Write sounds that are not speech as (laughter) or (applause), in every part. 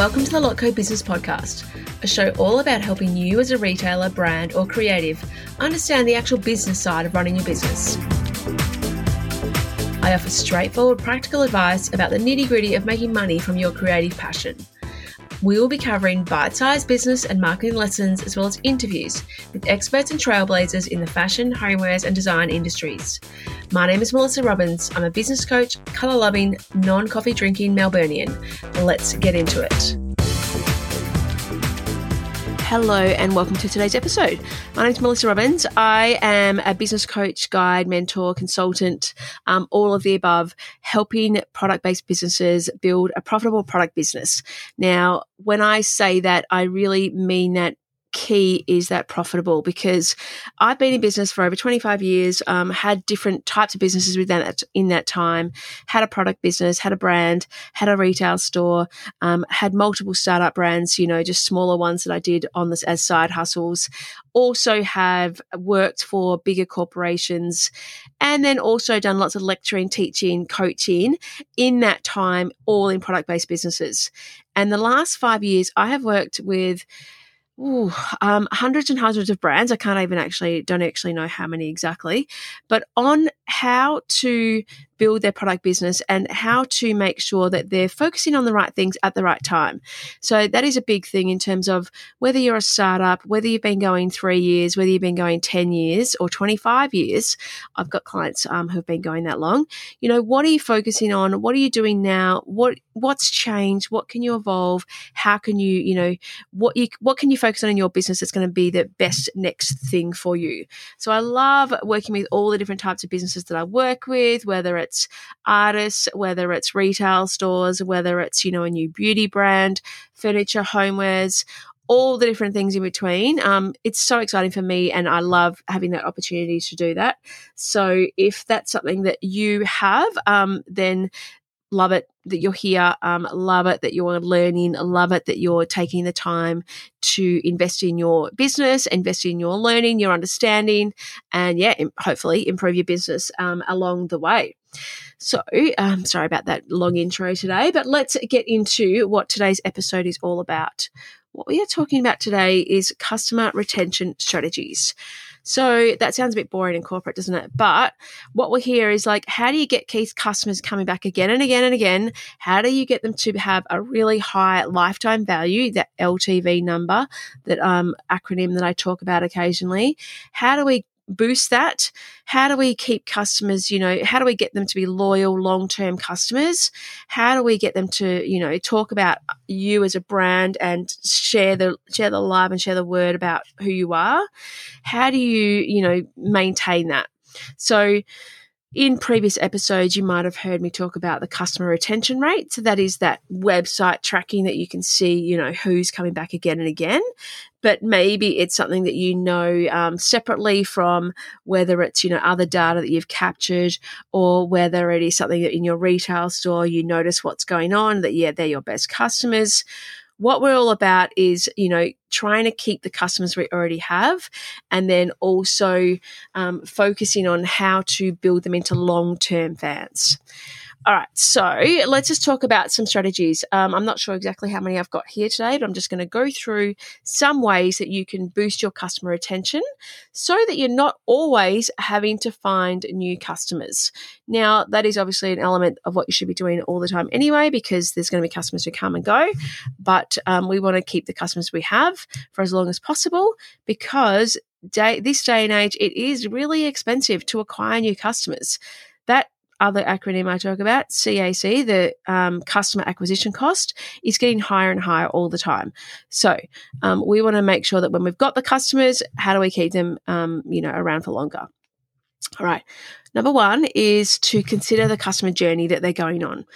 Welcome to the Lotco Business Podcast, a show all about helping you as a retailer, brand, or creative understand the actual business side of running your business. I offer straightforward, practical advice about the nitty gritty of making money from your creative passion. We will be covering bite sized business and marketing lessons as well as interviews with experts and trailblazers in the fashion, homewares, and design industries. My name is Melissa Robbins. I'm a business coach, colour loving, non coffee drinking Melburnian. Let's get into it. Hello, and welcome to today's episode. My name is Melissa Robbins. I am a business coach, guide, mentor, consultant, um, all of the above, helping product based businesses build a profitable product business. Now, when I say that, I really mean that key is that profitable because I've been in business for over 25 years, um, had different types of businesses within that, in that time, had a product business, had a brand, had a retail store, um, had multiple startup brands, you know, just smaller ones that I did on this as side hustles. Also have worked for bigger corporations and then also done lots of lecturing, teaching, coaching in that time, all in product based businesses. And the last five years, I have worked with Ooh, um, hundreds and hundreds of brands. I can't even actually, don't actually know how many exactly, but on how to build their product business and how to make sure that they're focusing on the right things at the right time. So that is a big thing in terms of whether you're a startup, whether you've been going three years, whether you've been going 10 years or 25 years. I've got clients um, who've been going that long. You know, what are you focusing on? What are you doing now? What what's changed? What can you evolve? How can you, you know, what you what can you focus on in your business that's going to be the best next thing for you? So I love working with all the different types of businesses that I work with, whether it's it's artists, whether it's retail stores, whether it's, you know, a new beauty brand, furniture, homewares, all the different things in between. Um, it's so exciting for me, and I love having that opportunity to do that. So, if that's something that you have, um, then love it that you're here. Um, love it that you're learning. Love it that you're taking the time to invest in your business, invest in your learning, your understanding, and yeah, hopefully improve your business um, along the way. So, um, sorry about that long intro today, but let's get into what today's episode is all about. What we are talking about today is customer retention strategies. So that sounds a bit boring and corporate, doesn't it? But what we're here is like, how do you get key customers coming back again and again and again? How do you get them to have a really high lifetime value, that LTV number, that um, acronym that I talk about occasionally? How do we boost that? How do we keep customers, you know, how do we get them to be loyal long term customers? How do we get them to, you know, talk about you as a brand and share the share the love and share the word about who you are? How do you, you know, maintain that? So in previous episodes, you might have heard me talk about the customer retention rate. So that is that website tracking that you can see, you know, who's coming back again and again. But maybe it's something that you know um, separately from whether it's, you know, other data that you've captured or whether it is something that in your retail store you notice what's going on, that, yeah, they're your best customers what we're all about is, you know, trying to keep the customers we already have and then also um, focusing on how to build them into long term fans. All right, so let's just talk about some strategies. Um, I'm not sure exactly how many I've got here today, but I'm just going to go through some ways that you can boost your customer attention so that you're not always having to find new customers. Now, that is obviously an element of what you should be doing all the time anyway, because there's going to be customers who come and go, but um, we want to keep the customers we have for as long as possible because day, this day and age, it is really expensive to acquire new customers. That other acronym I talk about, CAC, the um, customer acquisition cost, is getting higher and higher all the time. So um, we want to make sure that when we've got the customers, how do we keep them, um, you know, around for longer? All right. Number one is to consider the customer journey that they're going on.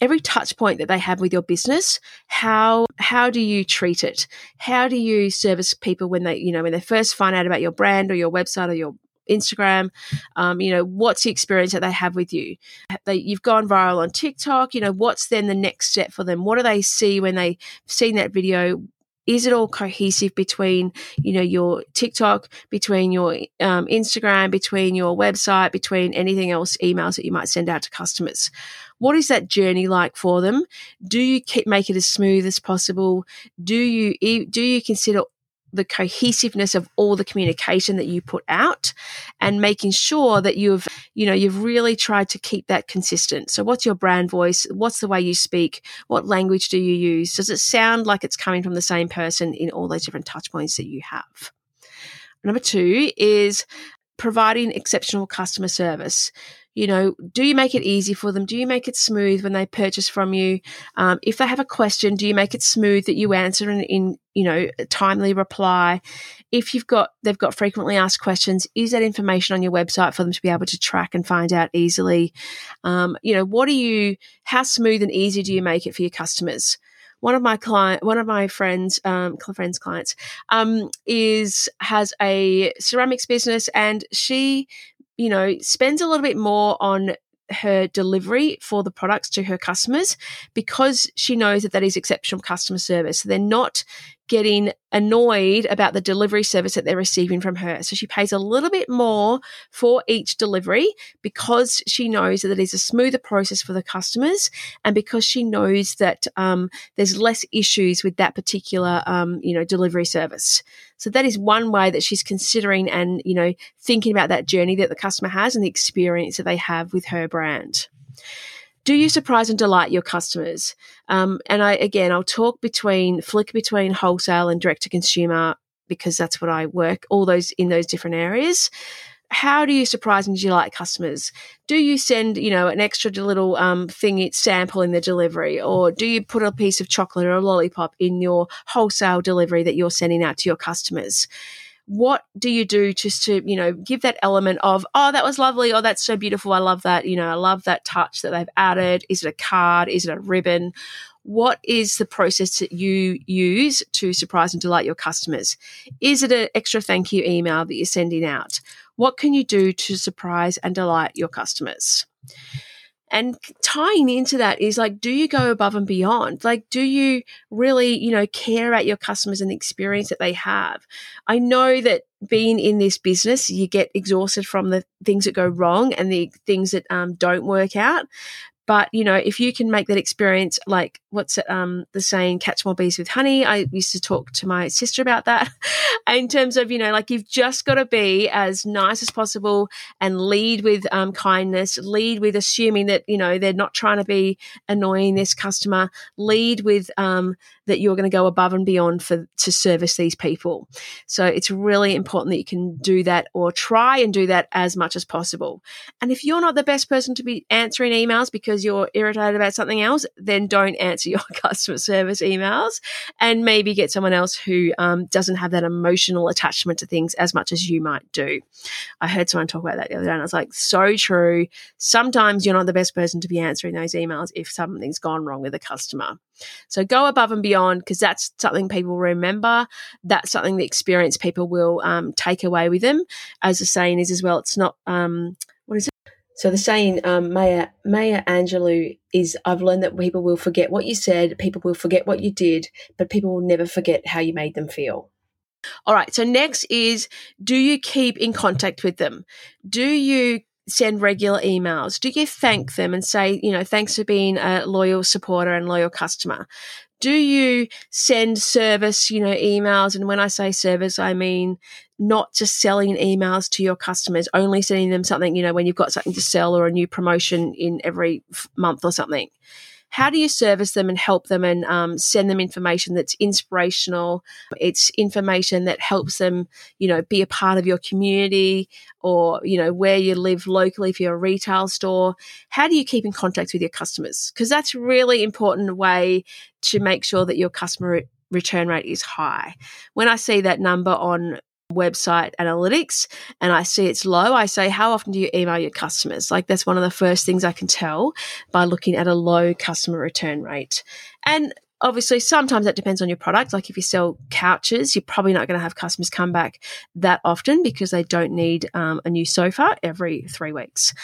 Every touch point that they have with your business, how how do you treat it? How do you service people when they, you know, when they first find out about your brand or your website or your Instagram? Um, you know, what's the experience that they have with you? They, you've gone viral on TikTok. You know, what's then the next step for them? What do they see when they've seen that video? is it all cohesive between you know your tiktok between your um, instagram between your website between anything else emails that you might send out to customers what is that journey like for them do you keep, make it as smooth as possible do you do you consider the cohesiveness of all the communication that you put out and making sure that you've you know you've really tried to keep that consistent. So what's your brand voice? What's the way you speak? What language do you use? Does it sound like it's coming from the same person in all those different touch points that you have? Number two is providing exceptional customer service you know, do you make it easy for them? Do you make it smooth when they purchase from you? Um, if they have a question, do you make it smooth that you answer in, in you know, timely reply? If you've got, they've got frequently asked questions, is that information on your website for them to be able to track and find out easily? Um, you know, what are you, how smooth and easy do you make it for your customers? One of my client, one of my friends, um, friends clients, um, is has a ceramics business, and she you know, spends a little bit more on her delivery for the products to her customers because she knows that that is exceptional customer service. So they're not getting annoyed about the delivery service that they're receiving from her. So she pays a little bit more for each delivery because she knows that it is a smoother process for the customers and because she knows that um, there's less issues with that particular um, you know delivery service. So that is one way that she's considering and you know thinking about that journey that the customer has and the experience that they have with her brand do you surprise and delight your customers? Um, and I, again, I'll talk between, flick between wholesale and direct to consumer because that's what I work, all those in those different areas. How do you surprise and delight customers? Do you send, you know, an extra little um, thing, sample in the delivery, or do you put a piece of chocolate or a lollipop in your wholesale delivery that you're sending out to your customers? What do you do just to you know give that element of oh that was lovely. Oh that's so beautiful. I love that you know i love that touch that they've added. Is it a card? Is it a ribbon? What is the process that you use to surprise and delight your customers? Is it an extra thank you email that you're sending out? What can you do to surprise and delight your customers and tying into that is like, do you go above and beyond? Like, do you really, you know, care about your customers and the experience that they have? I know that being in this business, you get exhausted from the things that go wrong and the things that um, don't work out. But you know, if you can make that experience, like what's it, um, the saying, "Catch more bees with honey." I used to talk to my sister about that. (laughs) in terms of you know, like you've just got to be as nice as possible and lead with um, kindness. Lead with assuming that you know they're not trying to be annoying this customer. Lead with um, that you're going to go above and beyond for to service these people. So it's really important that you can do that or try and do that as much as possible. And if you're not the best person to be answering emails because you're irritated about something else, then don't answer (laughs) your customer service emails and maybe get someone else who um, doesn't have that emotional attachment to things as much as you might do. I heard someone talk about that the other day and I was like, so true. Sometimes you're not the best person to be answering those emails if something's gone wrong with a customer. So go above and beyond because that's something people remember. That's something the experienced people will um, take away with them. As the saying is as well, it's not, um, what is it? So the saying, um, Maya, Maya Angelou is, I've learned that people will forget what you said, people will forget what you did, but people will never forget how you made them feel. All right. So next is, do you keep in contact with them? Do you send regular emails? Do you thank mm. them and say, you know, thanks for being a loyal supporter and loyal customer? Do you send service, you know, emails? And when I say service, I mean not just selling emails to your customers, only sending them something, you know, when you've got something to sell or a new promotion in every month or something how do you service them and help them and um, send them information that's inspirational? It's information that helps them you know be a part of your community or you know where you live locally for your retail store. How do you keep in contact with your customers? Because that's really important way to make sure that your customer return rate is high. When i see that number on website analytics and I see it's low, I say, How often do you email your customers? Like, that's one of the first things I can tell by looking at a low customer return rate. And obviously, sometimes that depends on your product. Like, if you sell couches, you're probably not going to have customers come back that often because they don't need um, a new sofa every three weeks.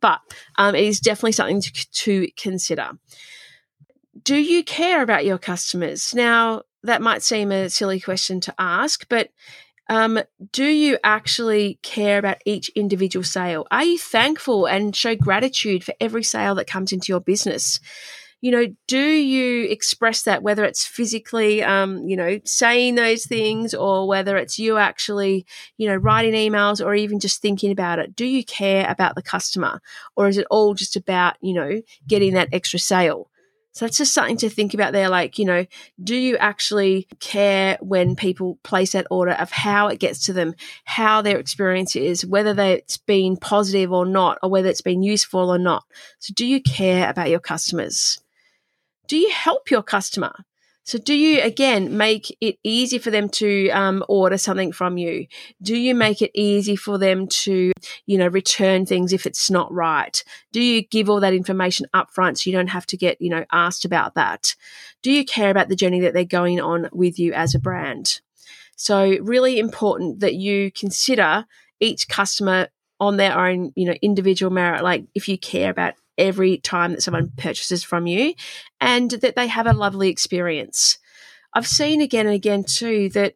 But um, it is definitely something to, to consider. Do you care about your customers? Now, that might seem a silly question to ask, but um, do you actually care about each individual sale? Are you thankful and show gratitude for every sale that comes into your business? You know, do you express that whether it's physically, um, you know, saying those things or whether it's you actually, you know, writing emails or even just thinking about it? Do you care about the customer or is it all just about, you know, getting that extra sale? So that's just something to think about there. Like, you know, do you actually care when people place that order of how it gets to them, how their experience is, whether it's been positive or not, or whether it's been useful or not? So do you care about your customers? Do you help your customer? So, do you again make it easy for them to um, order something from you? Do you make it easy for them to, you know, return things if it's not right? Do you give all that information up front so you don't have to get, you know, asked about that? Do you care about the journey that they're going on with you as a brand? So, really important that you consider each customer on their own, you know, individual merit. Like, if you care about every time that someone purchases from you and that they have a lovely experience. I've seen again and again too that,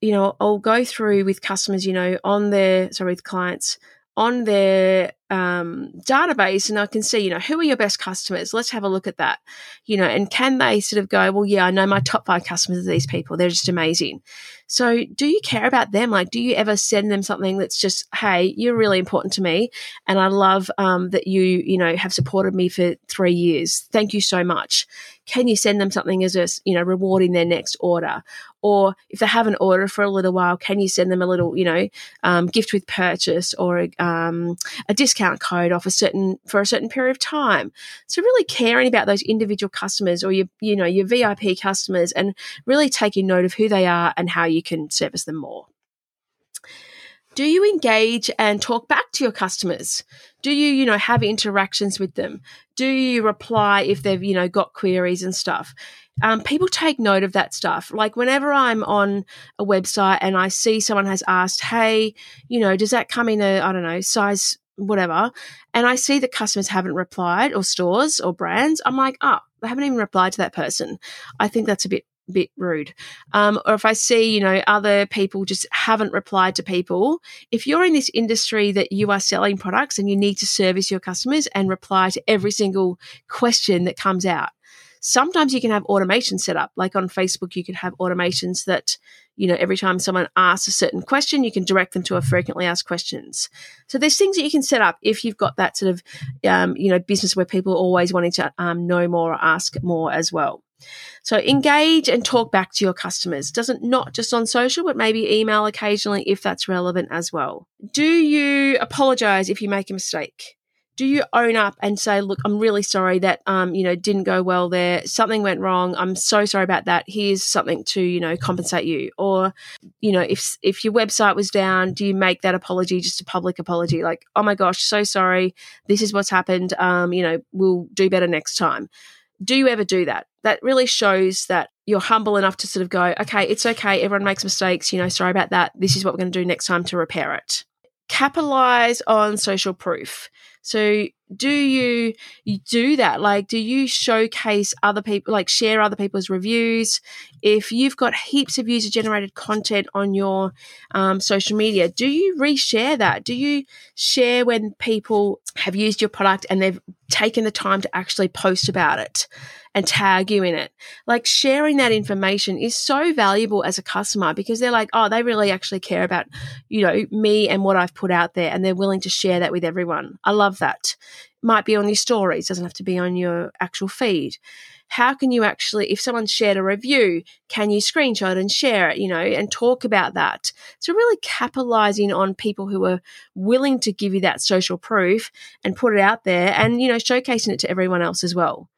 you know, I'll go through with customers, you know, on their, sorry, with clients on their um, database and I can see, you know, who are your best customers? Let's have a look at that, you know, and can they sort of go, well, yeah, I know my top five customers are these people. They're just amazing. So do you care about them? Like, do you ever send them something that's just, hey, you're really important to me. And I love um, that you, you know, have supported me for three years. Thank you so much. Can you send them something as a, you know, rewarding their next order? Or if they haven't ordered for a little while, can you send them a little, you know, um, gift with purchase or a, um, a discount code off a certain for a certain period of time? So really caring about those individual customers or your, you know, your VIP customers and really taking note of who they are and how you can service them more. Do you engage and talk back to your customers? Do you, you know, have interactions with them? Do you reply if they've, you know, got queries and stuff? Um, people take note of that stuff. Like whenever I'm on a website and I see someone has asked, hey, you know, does that come in a, I don't know, size whatever, and I see that customers haven't replied or stores or brands, I'm like, oh, they haven't even replied to that person. I think that's a bit bit rude. Um, or if I see, you know, other people just haven't replied to people, if you're in this industry that you are selling products and you need to service your customers and reply to every single question that comes out, sometimes you can have automation set up. Like on Facebook, you can have automations that, you know, every time someone asks a certain question, you can direct them to a frequently asked questions. So there's things that you can set up if you've got that sort of, um, you know, business where people are always wanting to um, know more or ask more as well. So engage and talk back to your customers. Doesn't not just on social, but maybe email occasionally if that's relevant as well. Do you apologize if you make a mistake? Do you own up and say, look, I'm really sorry that, um, you know, didn't go well there. Something went wrong. I'm so sorry about that. Here's something to, you know, compensate you. Or, you know, if, if your website was down, do you make that apology just a public apology? Like, oh my gosh, so sorry. This is what's happened. Um, you know, we'll do better next time. Do you ever do that? That really shows that you're humble enough to sort of go, okay, it's okay. Everyone makes mistakes. You know, sorry about that. This is what we're going to do next time to repair it. Capitalize on social proof. So do you, do that? Like, do you showcase other people, like share other people's reviews? If you've got heaps of user generated content on your um, social media, do you reshare that? Do you share when people have used your product and they've taken the time to actually post about it? and tag you in it. Like sharing that information is so valuable as a customer because they're like, oh, they really actually care about, you know, me and what I've put out there and they're willing to share that with everyone. I love that. Might be on your stories, doesn't have to be on your actual feed how can you actually, if someone shared a review, can you screenshot and share it, you know, and talk about that? So, really capitalizing on people who are willing to give you that social proof and put it out there and, you know, showcasing it to everyone else as well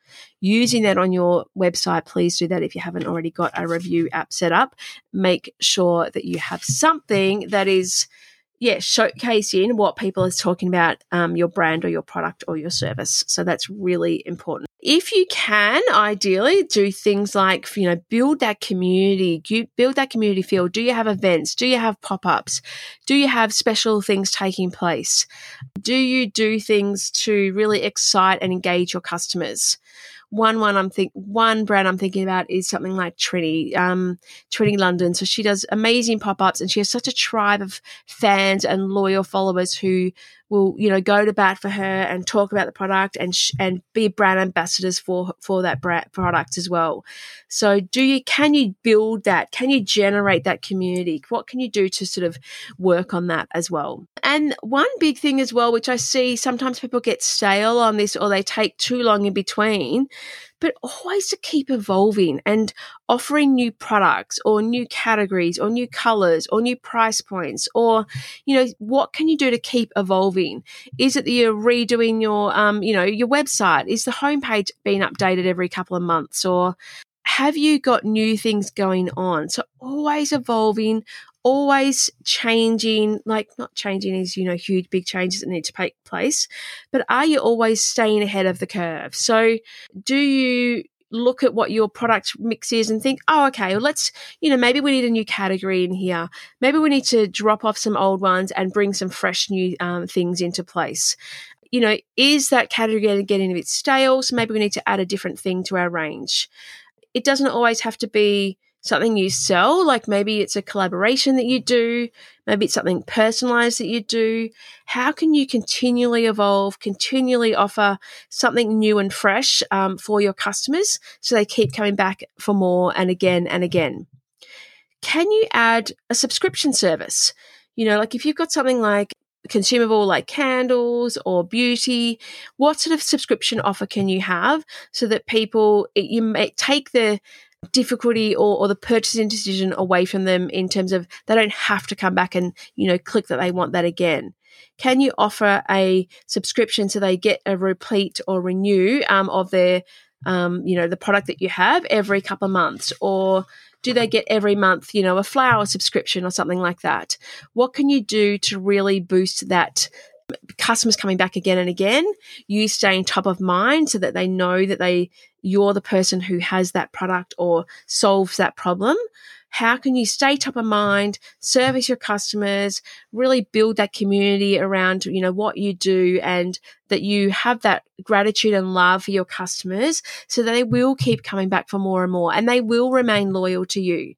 using that on your website, please do that if you haven't already got a review app set up. Make sure that you have something that is yeah, showcasing what people are talking about um, your brand or your product or your service. So that's really important. If you can, ideally, do things like you know build that community, build that community feel. Do you have events? Do you have pop ups? Do you have special things taking place? Do you do things to really excite and engage your customers? One one I'm think one brand I'm thinking about is something like Trinny, um, Trinny London. So she does amazing pop ups, and she has such a tribe of fans and loyal followers who will you know go to bat for her and talk about the product and sh- and be brand ambassadors for for that brand product as well. So do you can you build that? Can you generate that community? What can you do to sort of work on that as well? And one big thing as well, which I see sometimes people get stale on this or they take too long in between but always to keep evolving and offering new products or new categories or new colors or new price points or you know what can you do to keep evolving? Is it that you're redoing your um you know your website? Is the homepage being updated every couple of months or have you got new things going on? So always evolving always changing, like not changing is, you know, huge, big changes that need to take place, but are you always staying ahead of the curve? So do you look at what your product mix is and think, oh, okay, well, let's, you know, maybe we need a new category in here. Maybe we need to drop off some old ones and bring some fresh new um, things into place. You know, is that category getting a bit stale? So maybe we need to add a different thing to our range. It doesn't always have to be something you sell, like maybe it's a collaboration that you do, maybe it's something personalized that you do. How can you continually evolve, continually offer something new and fresh um, for your customers so they keep coming back for more and again and again? Can you add a subscription service? You know, like if you've got something like consumable like candles or beauty what sort of subscription offer can you have so that people you may take the difficulty or, or the purchasing decision away from them in terms of they don't have to come back and you know click that they want that again. Can you offer a subscription so they get a repeat or renew um, of their um, you know the product that you have every couple of months? Or do they get every month you know a flower subscription or something like that? What can you do to really boost that customers coming back again and again, you staying top of mind so that they know that they you're the person who has that product or solves that problem. How can you stay top of mind, service your customers, really build that community around, you know, what you do and that you have that gratitude and love for your customers so that they will keep coming back for more and more and they will remain loyal to you.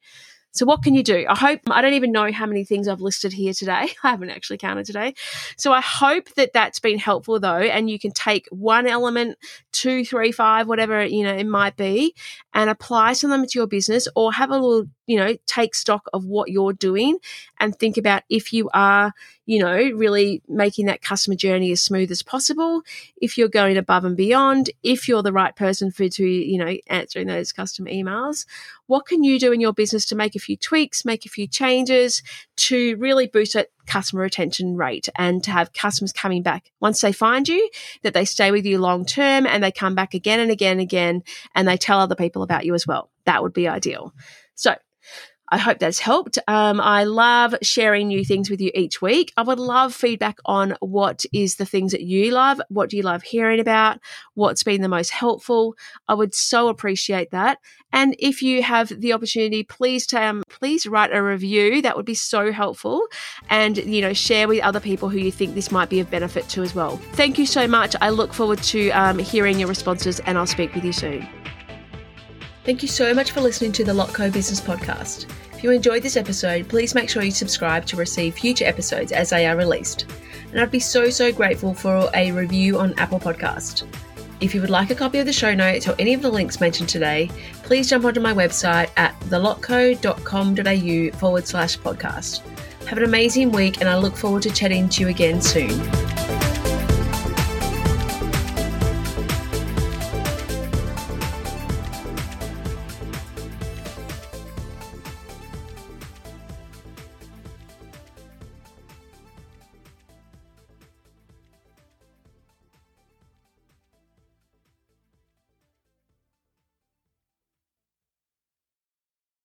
So what can you do? I hope I don't even know how many things I've listed here today. (laughs) I haven't actually counted today. So I hope that that's been helpful though, and you can take one element, two, three, five, whatever you know it might be, and apply some of them to your business, or have a little, you know, take stock of what you're doing, and think about if you are, you know, really making that customer journey as smooth as possible. If you're going above and beyond, if you're the right person for to, you know, answering those customer emails, what can you do in your business to make a few tweaks, make a few changes to really boost that customer retention rate and to have customers coming back once they find you, that they stay with you long term and they come back again and again and again and they tell other people about you as well. That would be ideal. So I hope that's helped. Um, I love sharing new things with you each week. I would love feedback on what is the things that you love. What do you love hearing about? What's been the most helpful? I would so appreciate that. And if you have the opportunity, please um, please write a review. That would be so helpful. And you know, share with other people who you think this might be of benefit to as well. Thank you so much. I look forward to um, hearing your responses, and I'll speak with you soon. Thank you so much for listening to the Lotco Business Podcast. If you enjoyed this episode, please make sure you subscribe to receive future episodes as they are released. And I'd be so, so grateful for a review on Apple Podcast. If you would like a copy of the show notes or any of the links mentioned today, please jump onto my website at thelotco.com.au forward slash podcast. Have an amazing week, and I look forward to chatting to you again soon.